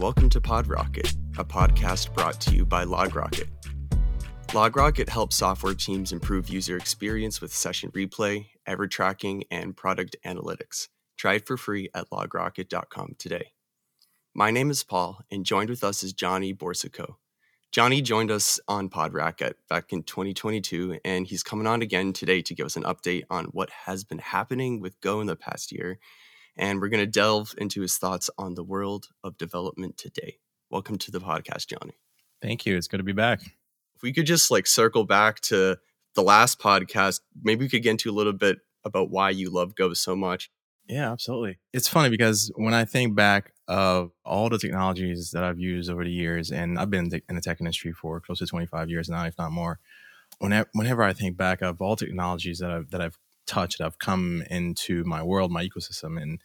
Welcome to PodRocket, a podcast brought to you by LogRocket. LogRocket helps software teams improve user experience with session replay, ever tracking, and product analytics. Try it for free at logrocket.com today. My name is Paul, and joined with us is Johnny Boursiquot. Johnny joined us on PodRocket back in 2022, and he's coming on again today to give us an update on what has been happening with Go in the past year. And we're going to delve into his thoughts on the world of development today. Welcome to the podcast, Johnny. Thank you. It's good to be back. If we could just like circle back to the last podcast, maybe we could get into a little bit about why you love Go so much. Yeah, absolutely. It's funny because when I think back of all the technologies that I've used over the years, and I've been in the tech industry for close to 25 years now, if not more. Whenever, whenever I think back of all technologies that I've that I've touched, that I've come into my world, my ecosystem, and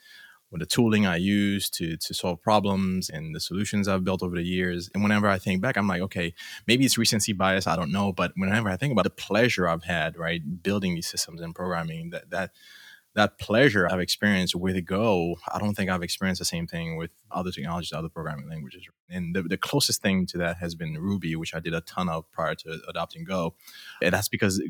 with the tooling I use to to solve problems and the solutions I've built over the years. And whenever I think back, I'm like, okay, maybe it's recency bias, I don't know. But whenever I think about the pleasure I've had, right, building these systems and programming, that that that pleasure I've experienced with Go, I don't think I've experienced the same thing with other technologies, other programming languages. And the, the closest thing to that has been Ruby, which I did a ton of prior to adopting Go. And that's because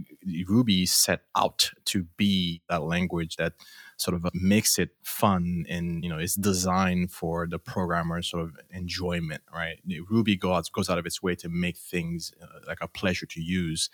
Ruby set out to be that language that sort of makes it fun and you know it's designed for the programmer sort of enjoyment right ruby goes goes out of its way to make things uh, like a pleasure to use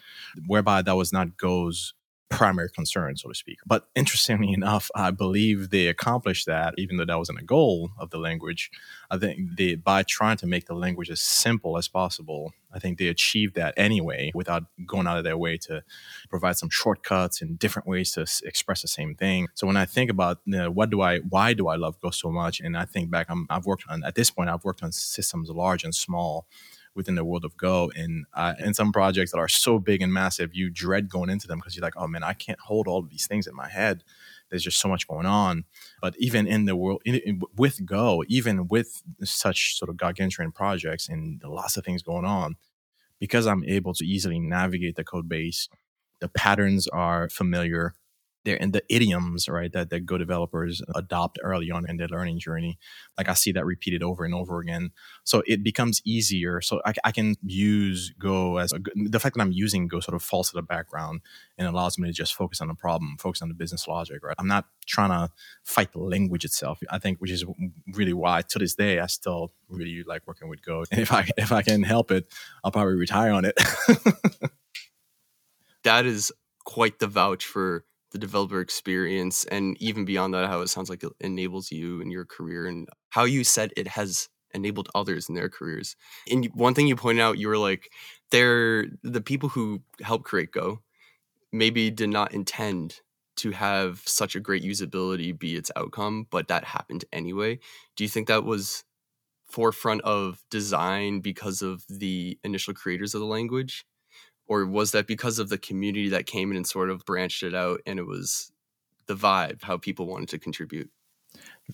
whereby that was not go's primary concern, so to speak. But interestingly enough, I believe they accomplished that, even though that wasn't a goal of the language. I think they, by trying to make the language as simple as possible, I think they achieved that anyway without going out of their way to provide some shortcuts and different ways to s- express the same thing. So when I think about you know, what do I, why do I love Go so much, and I think back, I'm, I've worked on at this point, I've worked on systems large and small within the world of Go. And uh, in some projects that are so big and massive, you dread going into them because you're like, oh man, I can't hold all of these things in my head. There's just so much going on. But even in the world, in, in, with Go, even with such sort of gargantuan projects and lots of things going on, because I'm able to easily navigate the code base, the patterns are familiar they're in the idioms, right, that, that Go developers adopt early on in their learning journey. Like I see that repeated over and over again. So it becomes easier. So I, I can use Go as a, the fact that I'm using Go sort of falls to the background and allows me to just focus on the problem, focus on the business logic, right? I'm not trying to fight the language itself. I think, which is really why to this day I still really like working with Go. And if I if I can help it, I'll probably retire on it. that is quite the vouch for the developer experience and even beyond that how it sounds like it enables you in your career and how you said it has enabled others in their careers. And one thing you pointed out you were like they're the people who help create go maybe did not intend to have such a great usability be its outcome but that happened anyway. Do you think that was forefront of design because of the initial creators of the language or was that because of the community that came in and sort of branched it out and it was the vibe how people wanted to contribute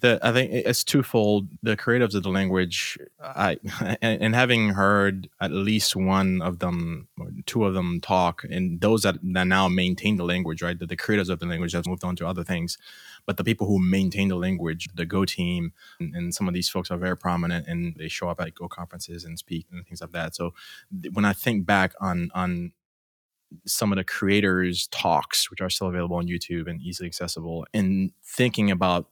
the, I think it's twofold. The creatives of the language, I and, having heard at least one of them, or two of them talk, and those that, that now maintain the language, right? The, the creators of the language have moved on to other things, but the people who maintain the language, the Go team, and, and some of these folks are very prominent, and they show up at Go conferences and speak and things like that. So when I think back on on some of the creators' talks, which are still available on YouTube and easily accessible, and thinking about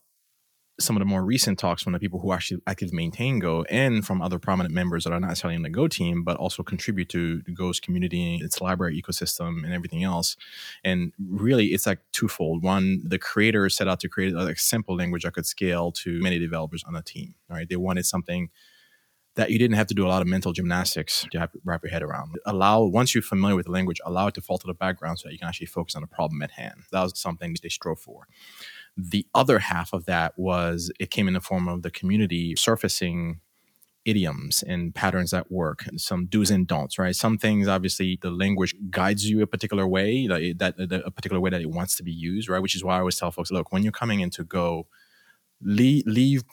some of the more recent talks from the people who actually actively maintain Go and from other prominent members that are not necessarily in the Go team, but also contribute to Go's community, its library ecosystem, and everything else. And really, it's like twofold. One, the creators set out to create uh, a simple language that could scale to many developers on a team. Right? They wanted something that you didn't have to do a lot of mental gymnastics to wrap your head around. Allow once you're familiar with the language, allow it to fall to the background so that you can actually focus on the problem at hand. That was something they strove for. The other half of that was it came in the form of the community surfacing idioms and patterns that work, some do's and don'ts, right? Some things, obviously, the language guides you a particular way, that, that, a particular way that it wants to be used, right? Which is why I always tell folks, look, when you're coming into Go, leave, leave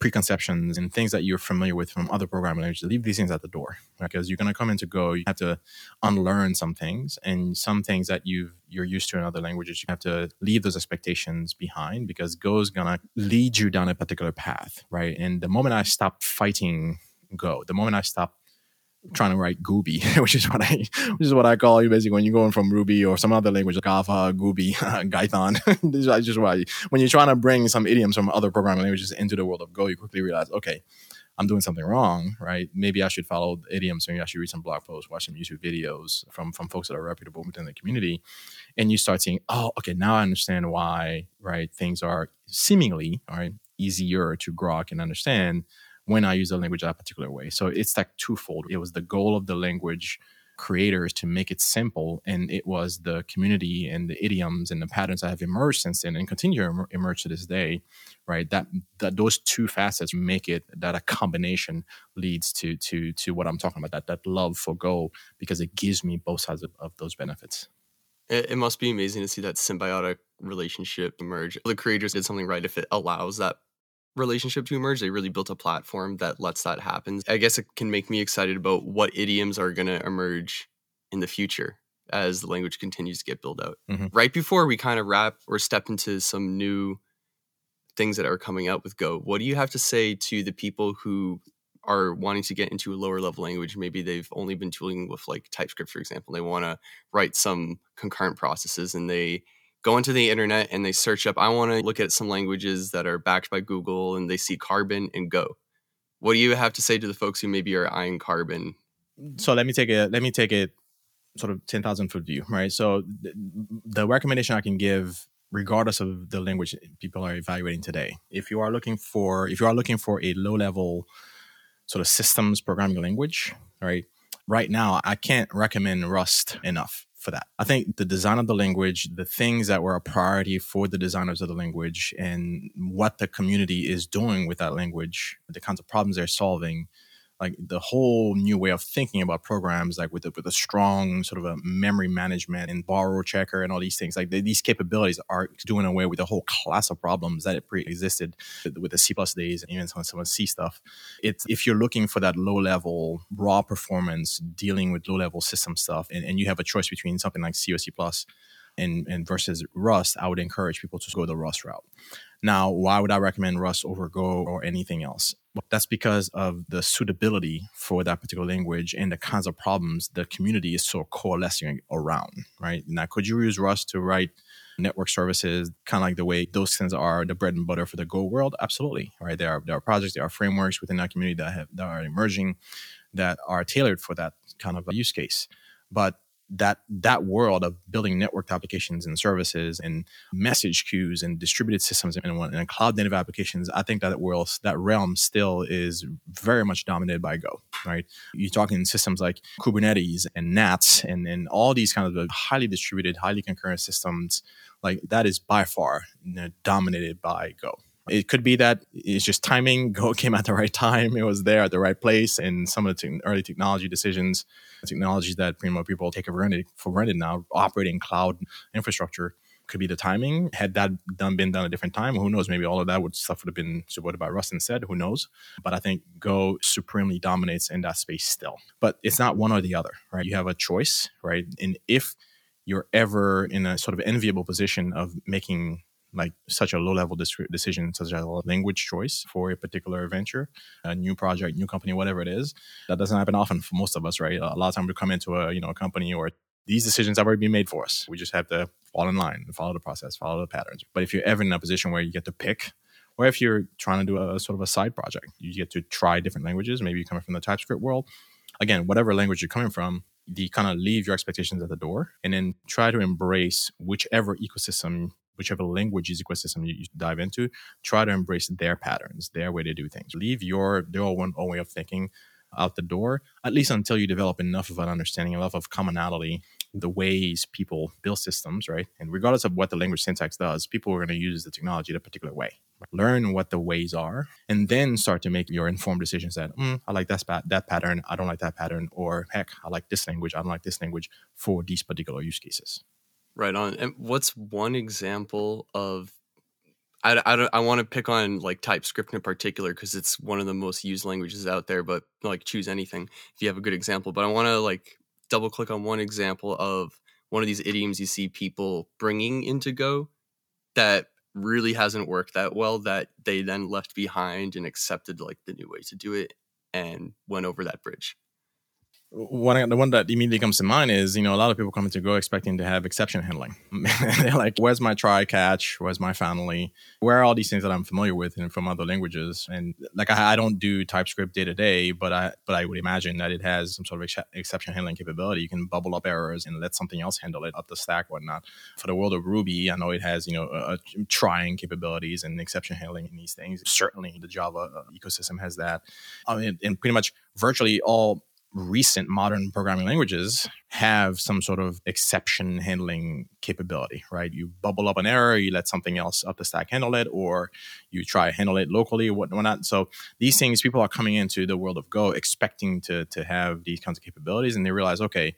preconceptions and things that you're familiar with from other programming languages. Leave these things at the door because you're going to come into Go. You have to unlearn some things, and some things that you you're used to in other languages. You have to leave those expectations behind because Go is going to lead you down a particular path, right? And the moment I stop fighting Go, the moment I stop trying to write Gooby, which is what I which is what I call you basically when you're going from Ruby or some other language, like Java, Gooby, Python. this is just why when you're trying to bring some idioms from other programming languages into the world of Go, you quickly realize, okay, I'm doing something wrong, right? Maybe I should follow idioms. Maybe I should read some blog posts, watch some YouTube videos from from folks that are reputable within the community, and you start seeing, oh, okay, now I understand why, right? Things are seemingly, all right, easier to grok and understand when I use the language that particular way. So it's like twofold. It was the goal of the language creators to make it simple, and it was the community and the idioms and the patterns that have emerged since then and continue to emerge to this day, right? That that those two facets make it that a combination leads to to to what I'm talking about. That that love for Go because it gives me both sides of, of those benefits. It, it must be amazing to see that symbiotic relationship emerge. The creators did something right if it allows that relationship to emerge. They really built a platform that lets that happen. I guess it can make me excited about what idioms are going to emerge in the future as the language continues to get built out. Mm-hmm. Right before we kind of wrap or step into some new things that are coming out with Go, what do you have to say to the people who are wanting to get into a lower level language? Maybe they've only been tooling with like TypeScript, for example. They want to write some concurrent processes and they go into the internet and they search up, I want to look at some languages that are backed by Google and they see Carbon and Go. What do you have to say to the folks who maybe are eyeing Carbon? So let me take a let me take it sort of 10,000 foot view, right? So th- the recommendation I can give regardless of the language people are evaluating today. If you are looking for if you are looking for a low level sort of systems programming language, right? Right now, I can't recommend Rust enough for that. I think the design of the language, the things that were a priority for the designers of the language, and what the community is doing with that language, the kinds of problems they're solving, like the whole new way of thinking about programs, like with a, with a strong sort of a memory management and borrow checker and all these things. Like these capabilities are doing away with a whole class of problems that it pre-existed with the C plus days and even some, some C stuff. It's if you're looking for that low level raw performance, dealing with low level system stuff, and, and you have a choice between something like C or C and, and versus Rust, I would encourage people to go the Rust route. Now, why would I recommend Rust over Go or anything else? Well, that's because of the suitability for that particular language and the kinds of problems the community is so coalescing around, right? Now, could you use Rust to write network services, kind of like the way those things are the bread and butter for the Go world? Absolutely, right? There are there are projects, there are frameworks within that community that have that are emerging that are tailored for that kind of use case. But that that world of building networked applications and services and message queues and distributed systems and, and cloud native applications, I think that world that realm still is very much dominated by Go. Right? You're talking systems like Kubernetes and NATS and and all these kind of highly distributed, highly concurrent systems. Like that is by far you know, dominated by Go. It could be that it's just timing. Go came at the right time. It was there at the right place. And some of the te- early technology decisions, technologies that know, people take for granted, for granted now, operating cloud infrastructure could be the timing. Had that done been done a different time, who knows? Maybe all of that would stuff would have been supported by Rust instead. Who knows? But I think Go supremely dominates in that space still. But it's not one or the other, right? You have a choice, right? And if you're ever in a sort of enviable position of making like such a low level decision, such a language choice for a particular venture, a new project, new company, whatever it is. That doesn't happen often for most of us, right? A lot of time we come into a you know a company or these decisions have already been made for us. We just have to fall in line follow the process, follow the patterns. But if you're ever in a position where you get to pick, or if you're trying to do a sort of a side project, you get to try different languages. Maybe you're coming from the TypeScript world. Again, whatever language you're coming from, you kind of leave your expectations at the door and then try to embrace whichever ecosystem whichever languages ecosystem you, you, dive into, try to embrace their patterns, their way to do things. Leave your their own, own way of thinking out the door, at least until you develop enough of an understanding, enough of commonality, the ways people build systems, right? And regardless of what the language syntax does, people are going to use the technology in a particular way. Learn what the ways are, and then start to make your informed decisions that mm, I like that, that pattern, I don't like that pattern, or heck, I like this language, I don't like this language for these particular use cases. Right on. And what's one example of I, I, I want to pick on like TypeScript in particular because it's one of the most used languages out there. But like choose anything if you have a good example. But I want to like double click on one example of one of these idioms you see people bringing into Go that really hasn't worked that well that they then left behind and accepted like the new way to do it and went over that bridge one the one that immediately comes to mind is you know a lot of people come into Go expecting to have exception handling. They're like, "Where's my try catch? Where's my finally? Where are all these things that I'm familiar with and from other languages?" And like I, I don't do TypeScript day to day, but I but I would imagine that it has some sort of ex- exception handling capability. You can bubble up errors and let something else handle it up the stack, whatnot. For the world of Ruby, I know it has you know uh, trying capabilities and exception handling in these things. Certainly, the Java uh, ecosystem has that, I mean, and pretty much virtually all recent modern programming languages have some sort of exception handling capability, right? You bubble up an error, you let something else up the stack handle it, or you try handle it locally, whatnot. So these things, people are coming into the world of Go expecting to to have these kinds of capabilities, and they realize, okay,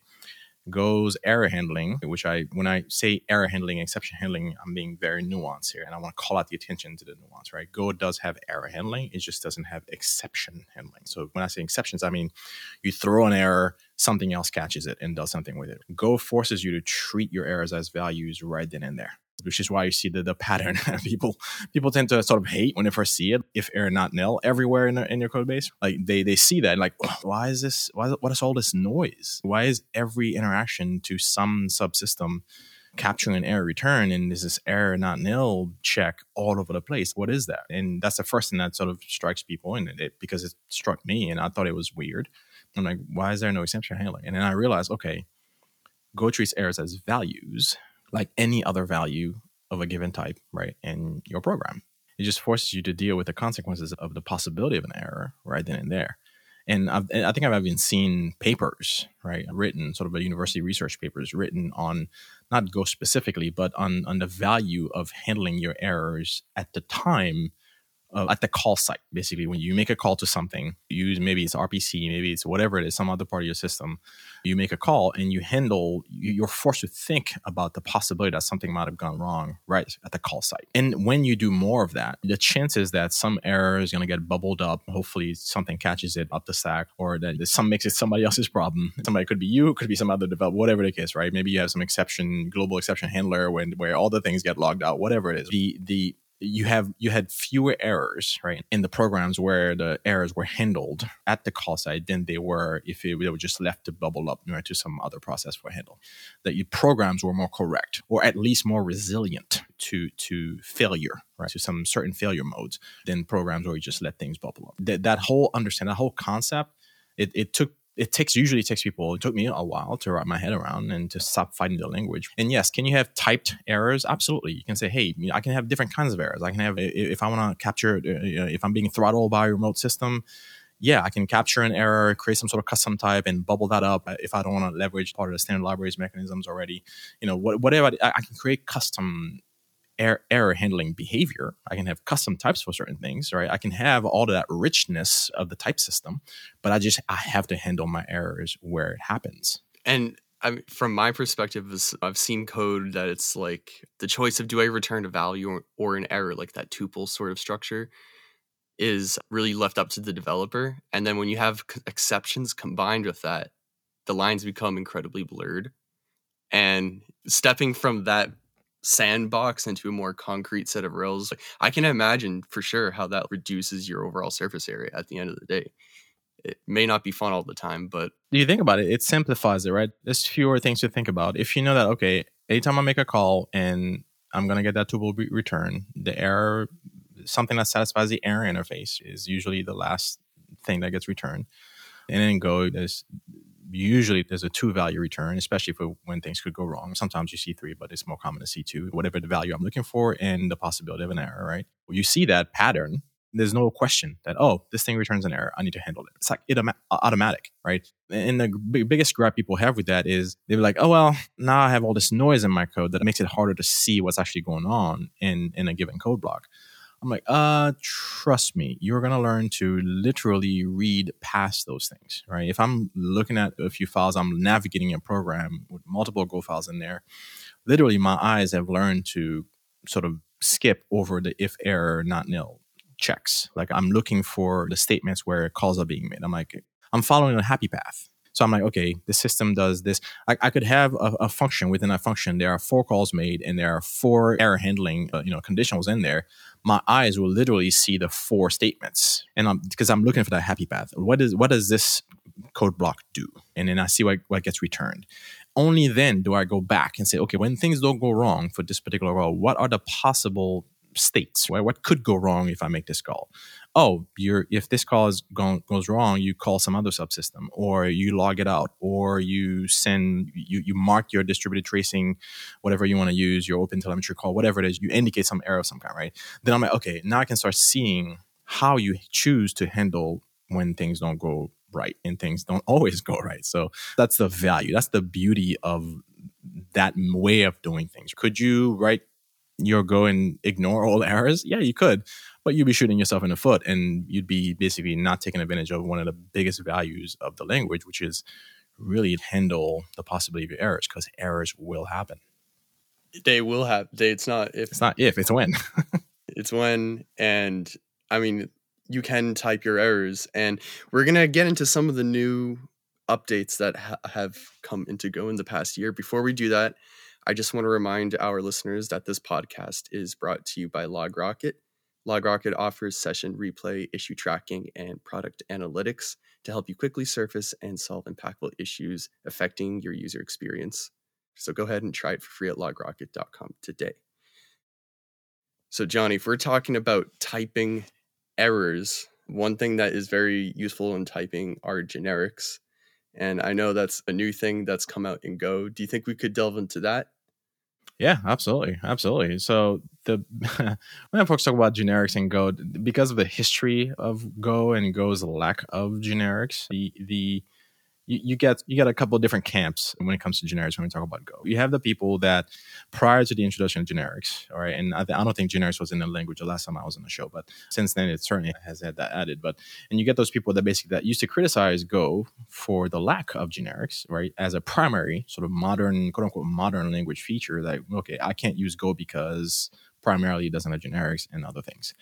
Go's error handling, which I, when I say error handling, exception handling, I'm being very nuanced here, and I want to call out the attention to the nuance, right? Go does have error handling, it just doesn't have exception handling. So when I say exceptions, I mean you throw an error, something else catches it and does something with it. Go forces you to treat your errors as values right then and there which is why you see the, the pattern. people people tend to sort of hate when they first see it if error not nil everywhere in, the, in your code base. Like they they see that like why is this why what is all this noise? Why is every interaction to some subsystem capturing an error return and is this error not nil check all over the place? What is that? And that's the first thing that sort of strikes people and it, because it struck me and I thought it was weird. I'm like, why is there no exception handling? And then I realized, okay, Go treats errors as values like any other value of a given type, right, in your program. It just forces you to deal with the consequences of the possibility of an error right then and there. And I've, i think I've even seen papers, right, written, sort of a university research papers written on not Go specifically, but on, on the value of handling your errors at the time uh, at the call site. Basically, when you make a call to something, use maybe it's RPC, maybe it's whatever it is, some other part of your system. You make a call and you handle. You're forced to think about the possibility that something might have gone wrong right at the call site. And when you do more of that, the chances that some error is going to get bubbled up. Hopefully, something catches it up the stack, or that some makes it somebody else's problem. Somebody could be you, could be some other developer, whatever the case, right? Maybe you have some exception, global exception handler, when where all the things get logged out, whatever it is. The the you have you had fewer errors right in the programs where the errors were handled at the call site than they were if it, they were just left to bubble up to some other process for handle. That your programs were more correct or at least more resilient to to failure right to some certain failure modes than programs where you just let things bubble up. That, that whole understand that whole concept it, it took it takes usually takes people it took me a while to wrap my head around and to stop fighting the language. And yes can you have typed errors? Absolutely. You can say hey i can have different kinds of errors. I can have if i want to capture uh, if i'm being throttled by a remote system yeah, I can capture an error, create some sort of custom type, and bubble that up if I don't want to leverage part of the standard libraries mechanisms already. You know, whatever I can create custom error, error handling behavior. I can have custom types for certain things, right? I can have all of that richness of the type system, but I just I have to handle my errors where it happens. And I from my perspective, I've seen code that it's like the choice of do I return a value or, or an error, like that tuple sort of structure, is really left up to the developer. And then when you have exceptions combined with that, the lines become incredibly blurred. And stepping from that sandbox into a more concrete set of rails. I can imagine for sure how that reduces your overall surface area at the end of the day. It may not be fun all the time but you think about it it simplifies it right? There's fewer things to think about. If you know that okay anytime i make a call and i'm going to get that tuple re- return the error something that satisfies the error interface is usually the last thing that gets returned. And then go there's usually there's a two value return, especially for uh, when things could go wrong. Sometimes you see three, but it's more common to see two, whatever the value I'm looking for and the possibility of an error, right? When you see that pattern, there's no question that, oh, this thing returns an error. I need to handle it. It's like it automatic, right? And the biggest gripe people have with that is they're like, oh, well, now I have all this noise in my code that makes it harder to see what's actually going on in, in a given code block. I'm like, uh, trust me, you're gonna learn to literally read past those things, right? If I'm looking at a few files, I'm navigating a program with multiple Go files in there. Literally, my eyes have learned to sort of skip over the if error not nil checks. Like I'm looking for the statements where calls are being made. I'm like, I'm following a happy path. So I'm like, okay, the system does this. I, I could have a, a, function within a function. There are four calls made, and there are four error handling, uh, you know, conditionals in there. My eyes will literally see the four statements, and I'm because I'm looking for that happy path. What is what does this code block do? And then I see what, what gets returned. Only then do I go back and say, okay, when things don't go wrong for this particular role, what are the possible states? Right? What could go wrong if I make this call? Oh, you're if this call is go, goes wrong, you call some other subsystem, or you log it out, or you send you you mark your distributed tracing, whatever you want to use, your open telemetry call, whatever it is, you indicate some error of some kind, right? Then I'm like, okay, now I can start seeing how you choose to handle when things don't go right and things don't always go right. So that's the value. That's the beauty of that way of doing things. Could you write your Go and ignore all errors? Yeah, you could, but you'd be shooting yourself in the foot and you'd be basically not taking advantage of one of the biggest values of the language, which is really handle the possibility of errors because errors will happen. They will have. They, it's not if. It's not if. It's when. it's when, and I mean, you can type your errors, and we're gonna get into some of the new updates that ha- have come into Go in the past year. Before we do that, I just want to remind our listeners that this podcast is brought to you by LogRocket. LogRocket offers session replay, issue tracking, and product analytics to help you quickly surface and solve impactful issues affecting your user experience. So go ahead and try it for free at logrocket.com today. So, Johnny, if we're talking about typing errors, one thing that is very useful in typing are generics. And I know that's a new thing that's come out in Go. Do you think we could delve into that? Yeah, absolutely, absolutely. So the when folks talk about generics and Go, because of the history of Go and Go's lack of generics, the the you, you get you get a couple of different camps when it comes to generics when we talk about Go. You have the people that prior to the introduction of generics, all right, and I, I don't think generics was in the language the last time I was on the show, but since then it certainly has had that added. But and you get those people that basically that used to criticize Go for the lack of generics, right, as a primary sort of modern quote unquote modern language feature. That okay, I can't use Go because primarily it doesn't have generics and other things.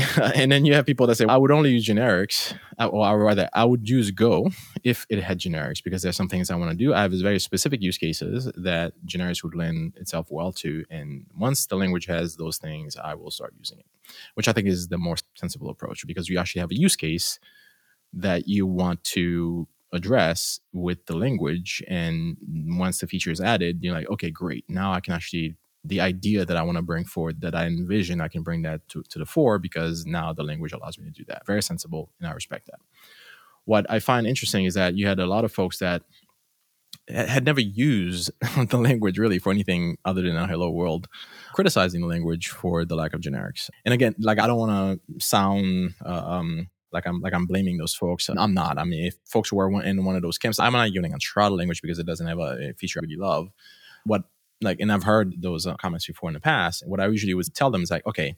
and then you have people that say, I would only use generics, uh, or rather, I would use Go if it had generics because there's some things I want to do. I have very specific use cases that generics would lend itself well to. And once the language has those things, I will start using it, which I think is the more sensible approach because you actually have a use case that you want to address with the language. And once the feature is added, you're like, okay, great. Now I can actually the idea that I want to bring forward, that I envision, I can bring that to, to the fore because now the language allows me to do that. Very sensible, and I respect that. What I find interesting is that you had a lot of folks that had never used the language really for anything other than a hello world, criticizing the language for the lack of generics. And again, like I don't want to sound uh, um, like I'm like I'm blaming those folks. I'm not. I mean, if folks were in one of those camps, I'm not to try the language because it doesn't have a, feature I really love. What like, and I've heard those uh, comments before in the past. What I usually would tell them is like, okay,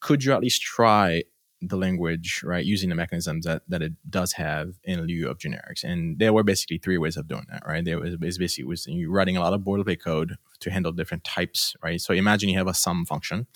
could you at least try the language, right, using the mechanisms that, that it does have in lieu of generics. And there were basically three ways of doing that, right? There was basically was you writing a lot of boilerplate code to handle different types, right? So imagine you have a sum function,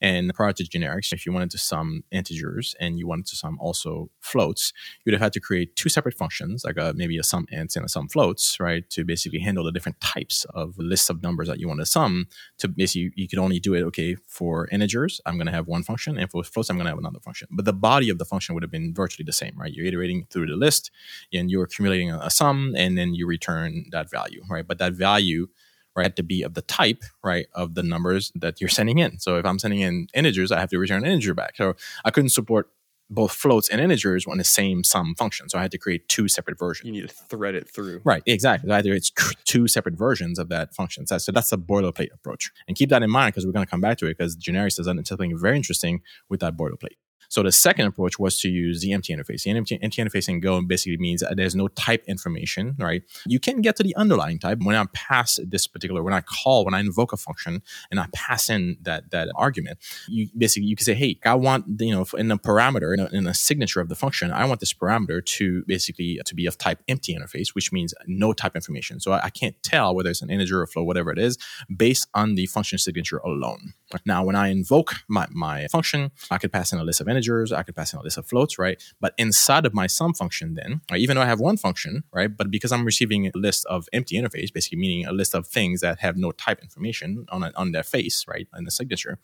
and prior to generics, if you wanted to sum integers and you wanted to sum also floats, you'd have had to create two separate functions, like a, maybe a sum ints and a sum floats, right, to basically handle the different types of lists of numbers that you want to sum. To basically, you could only do it, okay, for integers, I'm going to have one function, and for floats, I'm going to have another function. But the body of the function would have been virtually the same, right? You're iterating through the list, and you're accumulating a, a sum, and then you return that value, right? But that value right had to be of the type right of the numbers that you're sending in so if i'm sending in integers i have to return an integer back so i couldn't support both floats and integers on the same sum function. So I had to create two separate versions. You need to thread it through. Right, exactly. Either it's two separate versions of that function. So that's a boilerplate approach. And keep that in mind because we're going to come back to it because generics does something very interesting with that boilerplate. So the second approach was to use the empty interface. The empty, empty interface in Go basically means there's no type information, right? You can get to the underlying type when I pass this particular, when I call, when I invoke a function and I pass in that that argument. You basically you can say, hey, I want you know in the parameter in a, in a signature of the function, I want this parameter to basically to be of type empty interface, which means no type information. So I, I can't tell whether it's an integer or float, whatever it is, based on the function signature alone. But now, when I invoke my, my function, I could pass in a list of integers, I could pass in a list of floats, right? But inside of my sum function, then, right, even though I have one function, right, but because I'm receiving a list of empty interface, basically meaning a list of things that have no type information on, a, on their face, right, in the signature,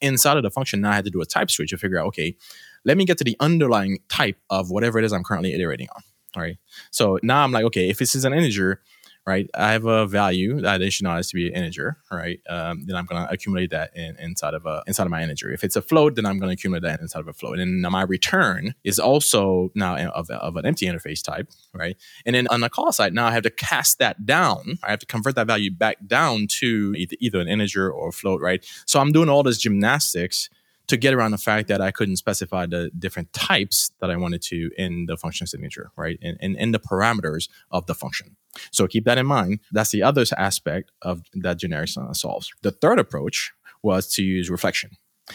inside of the function, now I had to do a type switch to figure out, okay, let me get to the underlying type of whatever it is I'm currently iterating on. All right. So now I'm like, okay, if this is an integer, right? I have a value that initialized to be an integer, right? Um, then I'm going to accumulate that in, inside of a inside of my integer. If it's a float, then I'm going to accumulate that inside of a float. And then my return is also now of, of an empty interface type, right? And then on the call side, now I have to cast that down. I have to convert that value back down to either, either an integer or a float, right? So I'm doing all this gymnastics to get around the fact that I couldn't specify the different types that I wanted to in the function signature, right? And in, in, in, the parameters of the function. So keep that in mind. That's the other aspect of that generic solves. The third approach was to use reflection,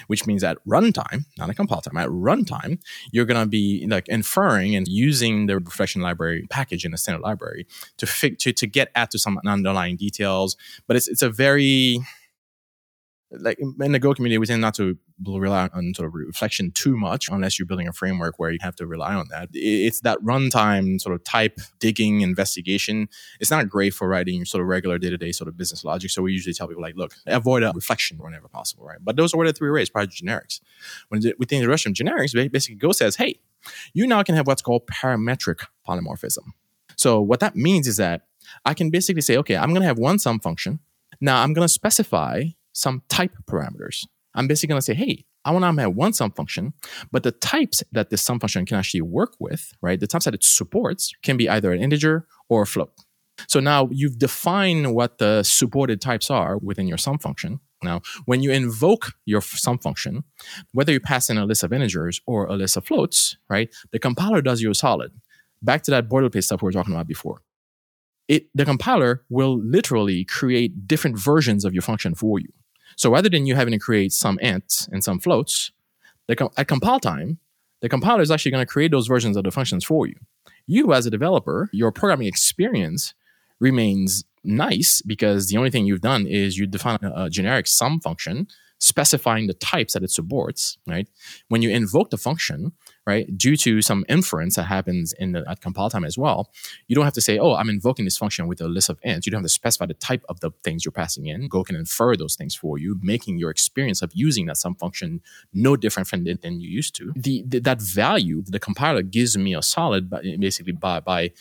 which means at runtime, not at compile time, at runtime, you're going to be like inferring and using the reflection library package in the standard library to, to, to get at to some underlying details. But it's, it's a very, like in the Go community, we tend not to rely on sort of reflection too much unless you're building a framework where you have to rely on that. It's that runtime sort of type digging investigation. It's not great for writing sort of regular day to day sort of business logic. So we usually tell people like, look, avoid a reflection whenever possible, right? But those are what the three prior to generics. When with the of generics, basically Go says, hey, you now can have what's called parametric polymorphism. So what that means is that I can basically say, okay, I'm going to have one sum function. Now I'm going to specify some type parameters. I'm basically going to say, hey, I want to have one sum function, but the types that this sum function can actually work with, right? The types that it supports can be either an integer or a float. So now you've defined what the supported types are within your sum function. Now, when you invoke your sum function, whether you pass in a list of integers or a list of floats, right? The compiler does you a solid. Back to that boilerplate stuff we were talking about before. It, the compiler will literally create different versions of your function for you. So rather than you having to create sum ints and sum floats, com- at compile time, the compiler is actually going to create those versions of the functions for you. You, as a developer, your programming experience remains nice because the only thing you've done is you define a, a generic sum function specifying the types that it supports, right? When you invoke the function, right, due to some inference that happens in the at compile time as well, you don't have to say, oh, I'm invoking this function with a list of ints. You don't have to specify the type of the things you're passing in. Go can infer those things for you, making your experience of using that sum function no different from than you used to. The, the that value, the compiler gives me a solid, basically by by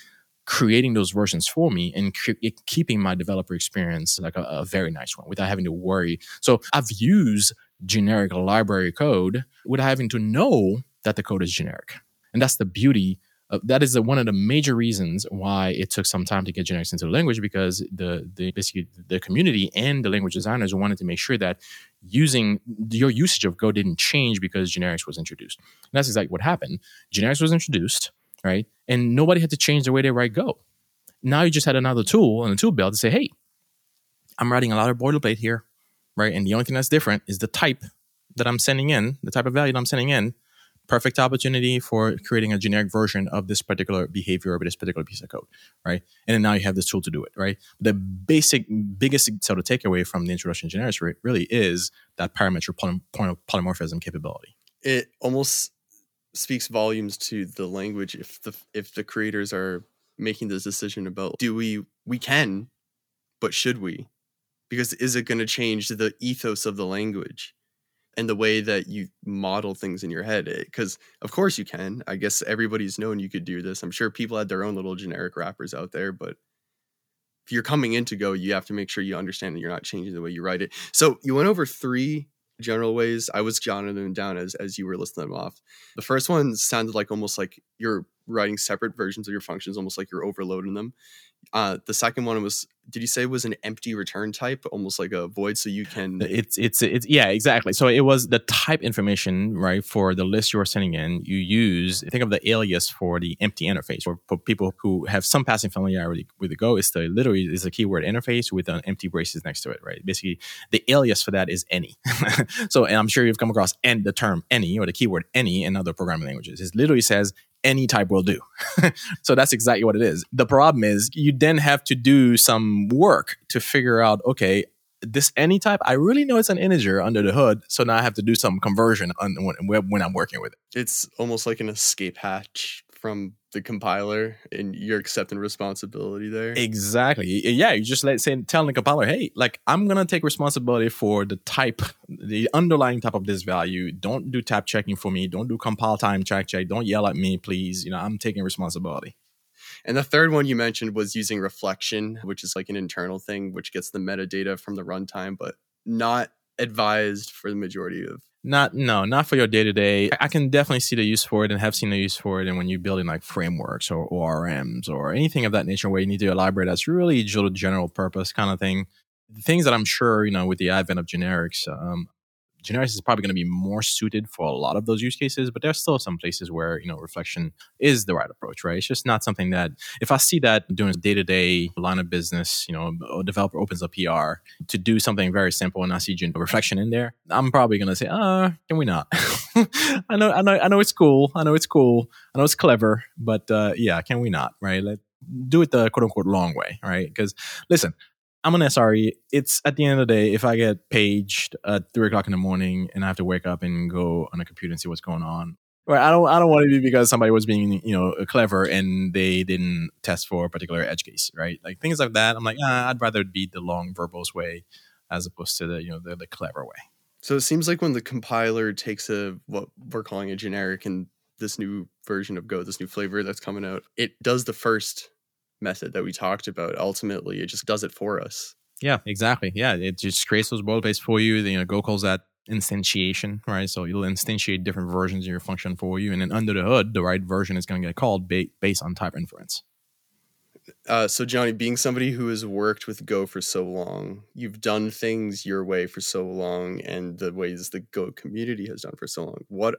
creating those versions for me and keeping my developer experience like a, a, very nice one without having to worry. So I've used generic library code without having to know that the code is generic. And that's the beauty of, that is the, one of the major reasons why it took some time to get generics into the language because the, the basically the community and the language designers wanted to make sure that using your usage of Go didn't change because generics was introduced. And that's exactly what happened. Generics was introduced right? And nobody had to change the way they write Go. Now you just had another tool and a tool belt to say, hey, I'm writing a lot of boilerplate here, right? And the only thing that's different is the type that I'm sending in, the type of value that I'm sending in. Perfect opportunity for creating a generic version of this particular behavior or this particular piece of code, right? And then now you have this tool to do it, right? The basic, biggest sort of takeaway from the introduction to generics really is that parametric polymorphism capability. It almost speaks volumes to the language if the if the creators are making this decision about do we we can but should we? Because is it going to change the ethos of the language and the way that you model things in your head? Because eh, of course you can. I guess everybody's known you could do this. I'm sure people had their own little generic wrappers out there but if you're coming in to go you have to make sure you understand that you're not changing the way you write it. So you went over three general ways. I was jotting them down as as you were listing them off. The first one sounded like almost like you're writing separate versions of your functions, almost like you're overloading them. Uh, the second one was did you say it was an empty return type, almost like a void, so you can? It's it's it's yeah, exactly. So it was the type information, right, for the list you were sending in. You use think of the alias for the empty interface. For, people who have some passing familiarity with the Go, is the literally is a keyword interface with an empty braces next to it, right? Basically, the alias for that is any. so, and I'm sure you've come across and the term any or the keyword any in other programming languages. It literally says any type will do. so that's exactly what it is. The problem is you then have to do some work to figure out, okay, this any type, I really know it's an integer under the hood. So now I have to do some conversion on when, when I'm working with it. It's almost like an escape hatch from the compiler and you're accepting responsibility there. Exactly. Yeah, you just let say telling the compiler, hey, like I'm gonna take responsibility for the type, the underlying type of this value. Don't do type checking for me. Don't do compile time check check. Don't yell at me, please. You know, I'm taking responsibility. And the third one you mentioned was using reflection, which is like an internal thing which gets the metadata from the runtime, but not advised for the majority of not no not for your day to day i can definitely see the use for it and have seen the use for it and when you're building like frameworks or orms or anything of that nature where you need to library that's really general purpose kind of thing. The things that i'm sure you know with the advent of generics um, generics is probably going to be more suited for a lot of those use cases, but there's still some places where, you know, reflection is the right approach, right? It's just not something that if I see that doing day to day line of business, you know, a developer opens a PR to do something very simple and I see reflection in there, I'm probably going to say, uh, can we not? I know, I know, I know it's cool. I know it's cool. I know it's clever, but uh, yeah, can we not, right? Let, do it the quote unquote long way, right? Because listen, I'm an SRE. It's at the end of the day, if I get paged at three o'clock in the morning and I have to wake up and go on a computer and see what's going on, right? I don't, I don't want to be because somebody was being, you know, clever and they didn't test for a particular edge case, right? Like things like that. I'm like, ah, I'd rather be the long verbose way as opposed to the, you know, the, the clever way. So it seems like when the compiler takes a what we're calling a generic and this new version of Go, this new flavor that's coming out, it does the first method that we talked about ultimately it just does it for us. Yeah exactly. Yeah it just creates those boilerplates for you. You know go calls that instantiation right? So you'll instantiate different versions of your function for you and then under the hood the right version is going to get called ba- based on type inference. Uh, so johnny being somebody who has worked with go for so long you've done things your way for so long and the ways the go community has done for so long what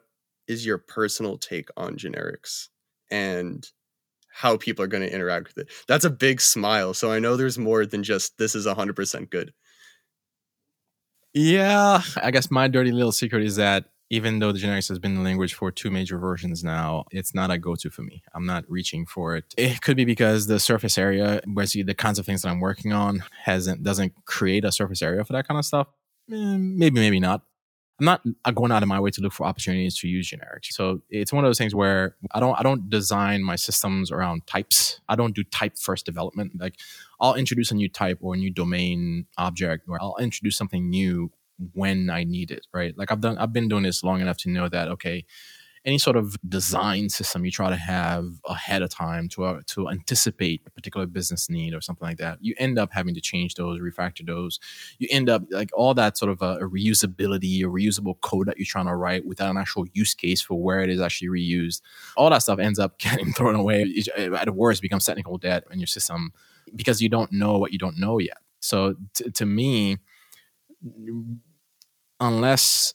is your personal take on generics? And how people are going to interact with it. That's a big smile. So I know there's more than just this is 100% good. Yeah, I guess my dirty little secret is that even though the generics has been the language for two major versions now, it's not a go-to for me. I'm not reaching for it. It could be because the surface area, basically the kinds of things that I'm working on, hasn't doesn't create a surface area for that kind of stuff. Eh, maybe, maybe not. I'm not going out of my way to look for opportunities to use generics. So it's one of those things where I don't I don't design my systems around types. I don't do type first development. Like I'll introduce a new type or a new domain object, or I'll introduce something new when I need it. Right? Like I've done I've been doing this long enough to know that okay, any sort of design system you try to have ahead of time to uh, to anticipate a particular business need or something like that, you end up having to change those, refactor those. You end up like all that sort of a, a reusability, a reusable code that you're trying to write without an actual use case for where it is actually reused. All that stuff ends up getting thrown away. At worst, becomes technical debt in your system because you don't know what you don't know yet. So t- to me, unless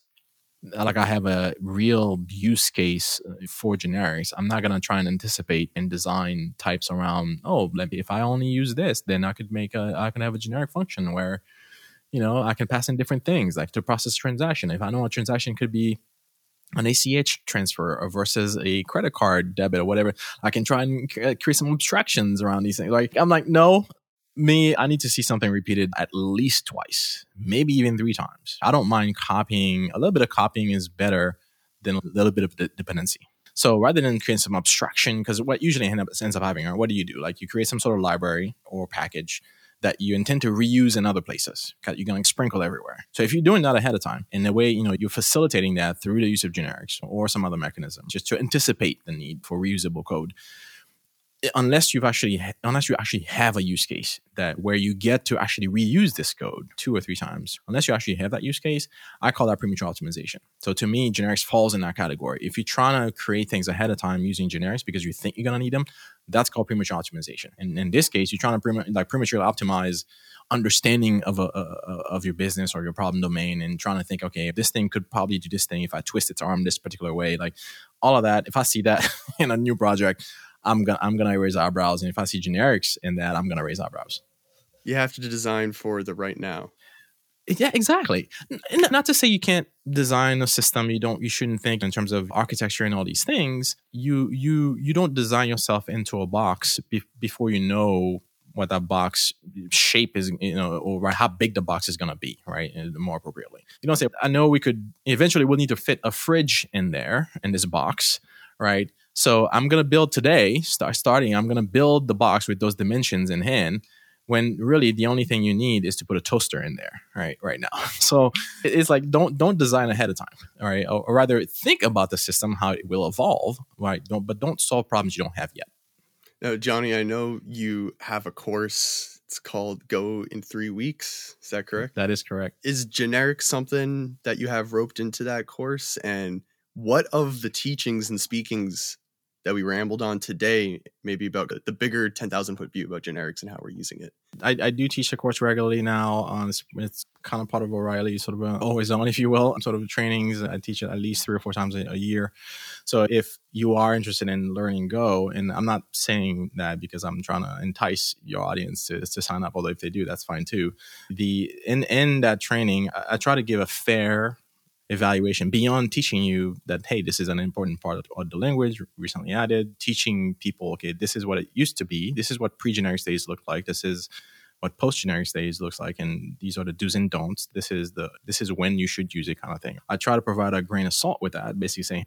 like I have a real use case uh, for generics, I'm not gonna try and anticipate and design types around. Oh, let me, if I only use this, then I could make a I can have a generic function where, you know, I can pass in different things like to process transaction. If I know a transaction could be an ACH transfer versus a credit card debit or whatever, I can try and create some abstractions around these things. Like I'm like, no, me, I need to see something repeated at least twice, maybe even three times. I don't mind copying. A little bit of copying is better than a little bit of dependency. So rather than create some abstraction, because what usually ends up having, or what do you do? Like you create some sort of library or package that you intend to reuse in other places. You're going to sprinkle everywhere. So if you're doing that ahead of time, in a way, you know, you're facilitating that through the use of generics or some other mechanism, just to anticipate the need for reusable code unless you've actually unless you actually have a use case that where you get to actually reuse this code two or three times unless you actually have that use case i call that premature optimization. So to me generics falls in that category. If you're trying to create things ahead of time using generics because you think you're going to need them that's called premature optimization. And in this case you're trying to prema- like prematurely optimize understanding of a, a, of your business or your problem domain and trying to think okay if this thing could probably do this thing if i twist its arm this particular way like all of that if i see that in a new project I'm gonna I'm gonna raise eyebrows, and if I see generics in that, I'm gonna raise eyebrows. You have to design for the right now. Yeah, exactly. Not to say you can't design a system. You don't. You shouldn't think in terms of architecture and all these things. You you you don't design yourself into a box be- before you know what that box shape is, you know, or how big the box is going to be, right? More appropriately. You don't say, I know we could eventually we'll need to fit a fridge in there in this box, right? So I'm going to build today, start starting, I'm going to build the box with those dimensions in hand when really the only thing you need is to put a toaster in there right right now. So it's like don't don't design ahead of time all right? Or, or, rather think about the system how it will evolve right? Don't but don't solve problems you don't have yet. Now johnny i know you have a course. It's called go in three weeks. Is that correct? That is correct. Is generic something that you have roped into that course? And what of the teachings and speakings that we rambled on today, maybe about the bigger 10,000 foot view about generics and how we're using it. I, I do teach a course regularly now. On it's, kind of part of O'Reilly, sort of always on, if you will, sort of trainings. I teach it at least three or four times a, a, year. So if you are interested in learning Go, and I'm not saying that because I'm trying to entice your audience to, to sign up, although if they do, that's fine too. The in in that training, I, I try to give a fair evaluation beyond teaching you that hey this is an important part of, the language recently added teaching people okay this is what it used to be this is what pre-generic days looked like this is what post-generic days looks like and these are the do's and don'ts this is the this is when you should use it kind of thing. I try to provide a grain of salt with that basically saying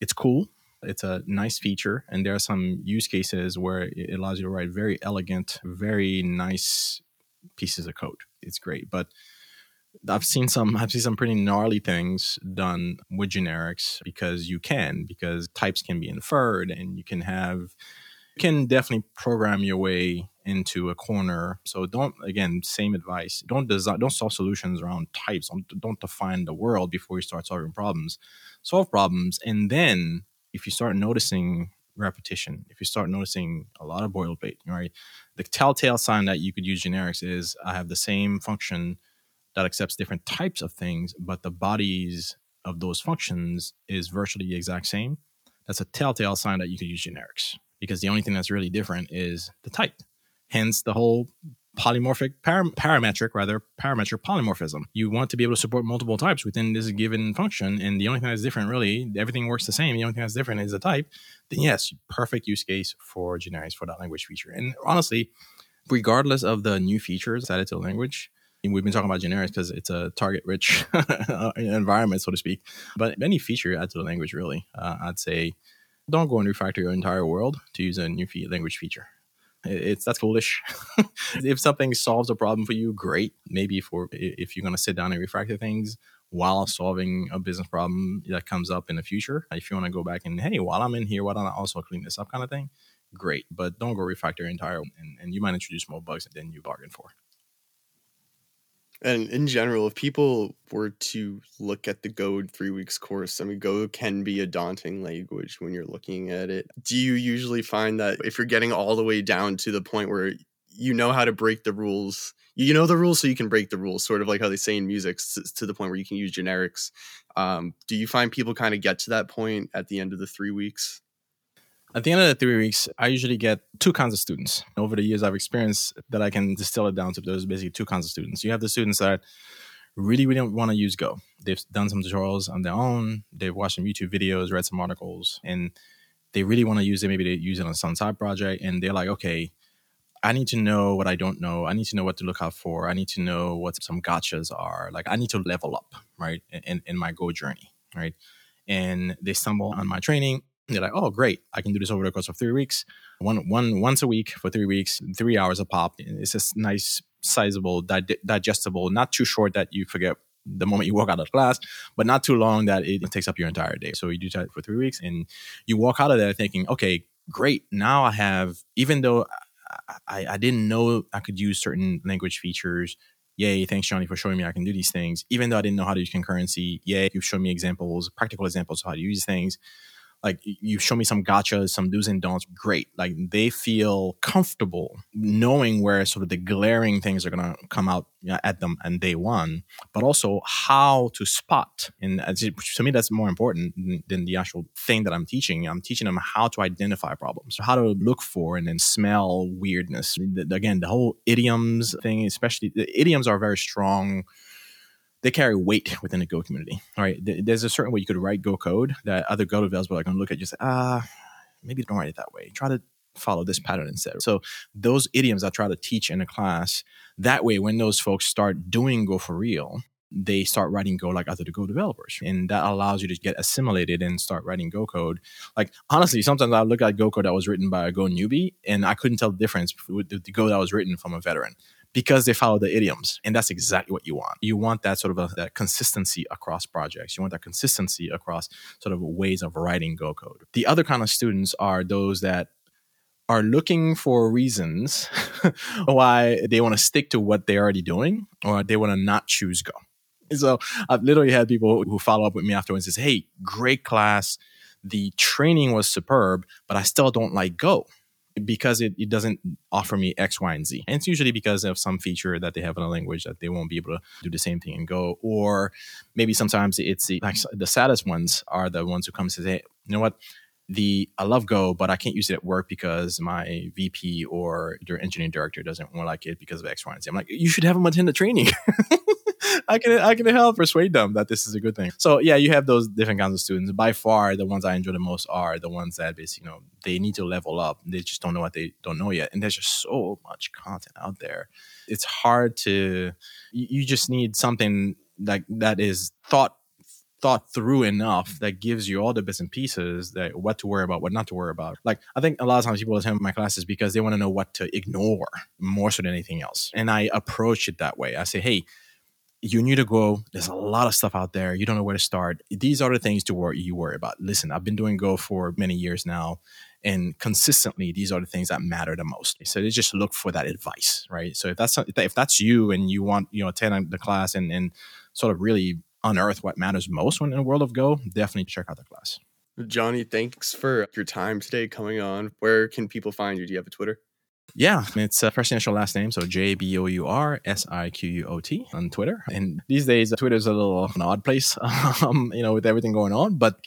it's cool it's a nice feature and there are some use cases where it allows you to write very elegant very nice pieces of code. It's great but I've seen some I've seen some pretty gnarly things done with generics because you can because types can be inferred and you can have you can definitely program your way into a corner. So don't again same advice. Don't design don't solve solutions around types. Don't, don't define the world before you start solving problems. Solve problems and then if you start noticing repetition, if you start noticing a lot of boilerplate, right? The telltale sign that you could use generics is I have the same function that accepts different types of things, but the bodies of those functions is virtually the exact same, that's a telltale sign that you could use generics because the only thing that's really different is the type. Hence the whole polymorphic par- parametric rather parametric polymorphism. You want to be able to support multiple types within this given function and the only thing that's different really everything works the same the only thing that's different is the type then yes perfect use case for generics for that language feature. And honestly regardless of the new features added to the language We've been talking about generics because it's a target rich environment, so to speak. But any feature you add to the language, really, uh, I'd say don't go and refactor your entire world to use a new language feature. It's that's foolish. if something solves a problem for you, great. Maybe for if you're going to sit down and refactor things while solving a business problem that comes up in the future. If you want to go back and hey, while I'm in here, why don't I also clean this up, kind of thing? Great, but don't go refactor your entire and, and you might introduce more bugs than you bargained for. And in general, if people were to look at the Go three weeks course, I mean, Go can be a daunting language when you're looking at it. Do you usually find that if you're getting all the way down to the point where you know how to break the rules, you know the rules so you can break the rules, sort of like how they say in music, to the point where you can use generics. Um, do you find people kind of get to that point at the end of the three weeks? At the end of the three weeks, I usually get two kinds of students. Over the years I've experienced that I can distill it down to there's basically two kinds of students. You have the students that really, really want to use Go. They've done some tutorials on their own, they've watched some YouTube videos, read some articles, and they really want to use it. Maybe they use it on some side project and they're like, okay, I need to know what I don't know. I need to know what to look out for. I need to know what some gotchas are. Like I need to level up, right, in, in my Go journey, right? And they stumble on my training they're like, oh, great. I can do this over the course of three weeks, one, one, once a week for three weeks, three hours a pop. It's just nice, sizable, di- digestible, not too short that you forget the moment you walk out of class, but not too long that it takes up your entire day. So you do that for three weeks and you walk out of there thinking, okay, great. Now I have, even though I, I didn't know I could use certain language features. Yay, thanks, Johnny, for showing me I can do these things. Even though I didn't know how to use concurrency, yay, you've shown me examples, practical examples of how to use things like you show me some gotchas, some do's and don'ts, great. Like they feel comfortable knowing where sort of the glaring things are going to come out at them and day one, but also how to spot. And to me, that's more important than the actual thing that I'm teaching. I'm teaching them how to identify problems, how to look for and then smell weirdness. Again, the whole idioms thing, especially the idioms are very strong they carry weight within the Go community. All right, there's a certain way you could write Go code that other Go developers are going to look at. And just ah, maybe don't write it that way. Try to follow this pattern instead. So those idioms I try to teach in a class. That way, when those folks start doing Go for real, they start writing Go like other Go developers, and that allows you to get assimilated and start writing Go code. Like honestly, sometimes I look at Go code that was written by a Go newbie, and I couldn't tell the difference with the Go that was written from a veteran because they follow the idioms. And that's exactly what you want. You want that sort of a, that consistency across projects. You want that consistency across sort of ways of writing Go code. The other kind of students are those that are looking for reasons why they want to stick to what they're already doing or they want to not choose Go. So I've literally had people who follow up with me afterwards and says, Hey, great class. The training was superb, but I still don't like Go because it, it doesn't offer me X, Y, and Z. And it's usually because of some feature that they have in a language that they won't be able to do the same thing and Go. Or maybe sometimes it's the, like the saddest ones are the ones who come and say, hey, you know what? The I love Go, but I can't use it at work because my VP or your engineering director doesn't want like it because of X, Y, and Z. I'm like, you should have them attend the training. I can I can help persuade them that this is a good thing. So yeah, you have those different kinds of students. By far, the ones I enjoy the most are the ones that basically, you know, they need to level up. They just don't know what they don't know yet, and there's just so much content out there. It's hard to. You just need something like that is thought thought through enough that gives you all the bits and pieces that what to worry about, what not to worry about. Like I think a lot of times people attend my classes because they want to know what to ignore more so than anything else. And I approach it that way. I say, hey, you need to go. There's a lot of stuff out there. You don't know where to start. These are the things to worry you worry about. Listen, I've been doing Go for many years now, and consistently, these are the things that matter the most. So they just look for that advice, right? So if that's if that's you and you want you know attend the class and and sort of really unearth what matters most when in the world of Go, definitely check out the class. Johnny, thanks for your time today coming on. Where can people find you? Do you have a Twitter? Yeah, it's uh, first initial last name, so J B O U R S I Q U O T on Twitter. And these days, Twitter is a little an odd place, um, you know, with everything going on. But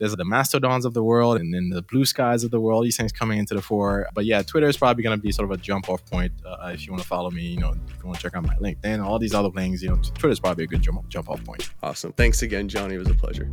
there's the mastodons of the world and then the blue skies of the world these things coming into the fore but yeah twitter is probably going to be sort of a jump off point uh, if you want to follow me you know if you want to check out my linkedin all these other things you know twitter is probably a good jump, jump off point awesome thanks again johnny it was a pleasure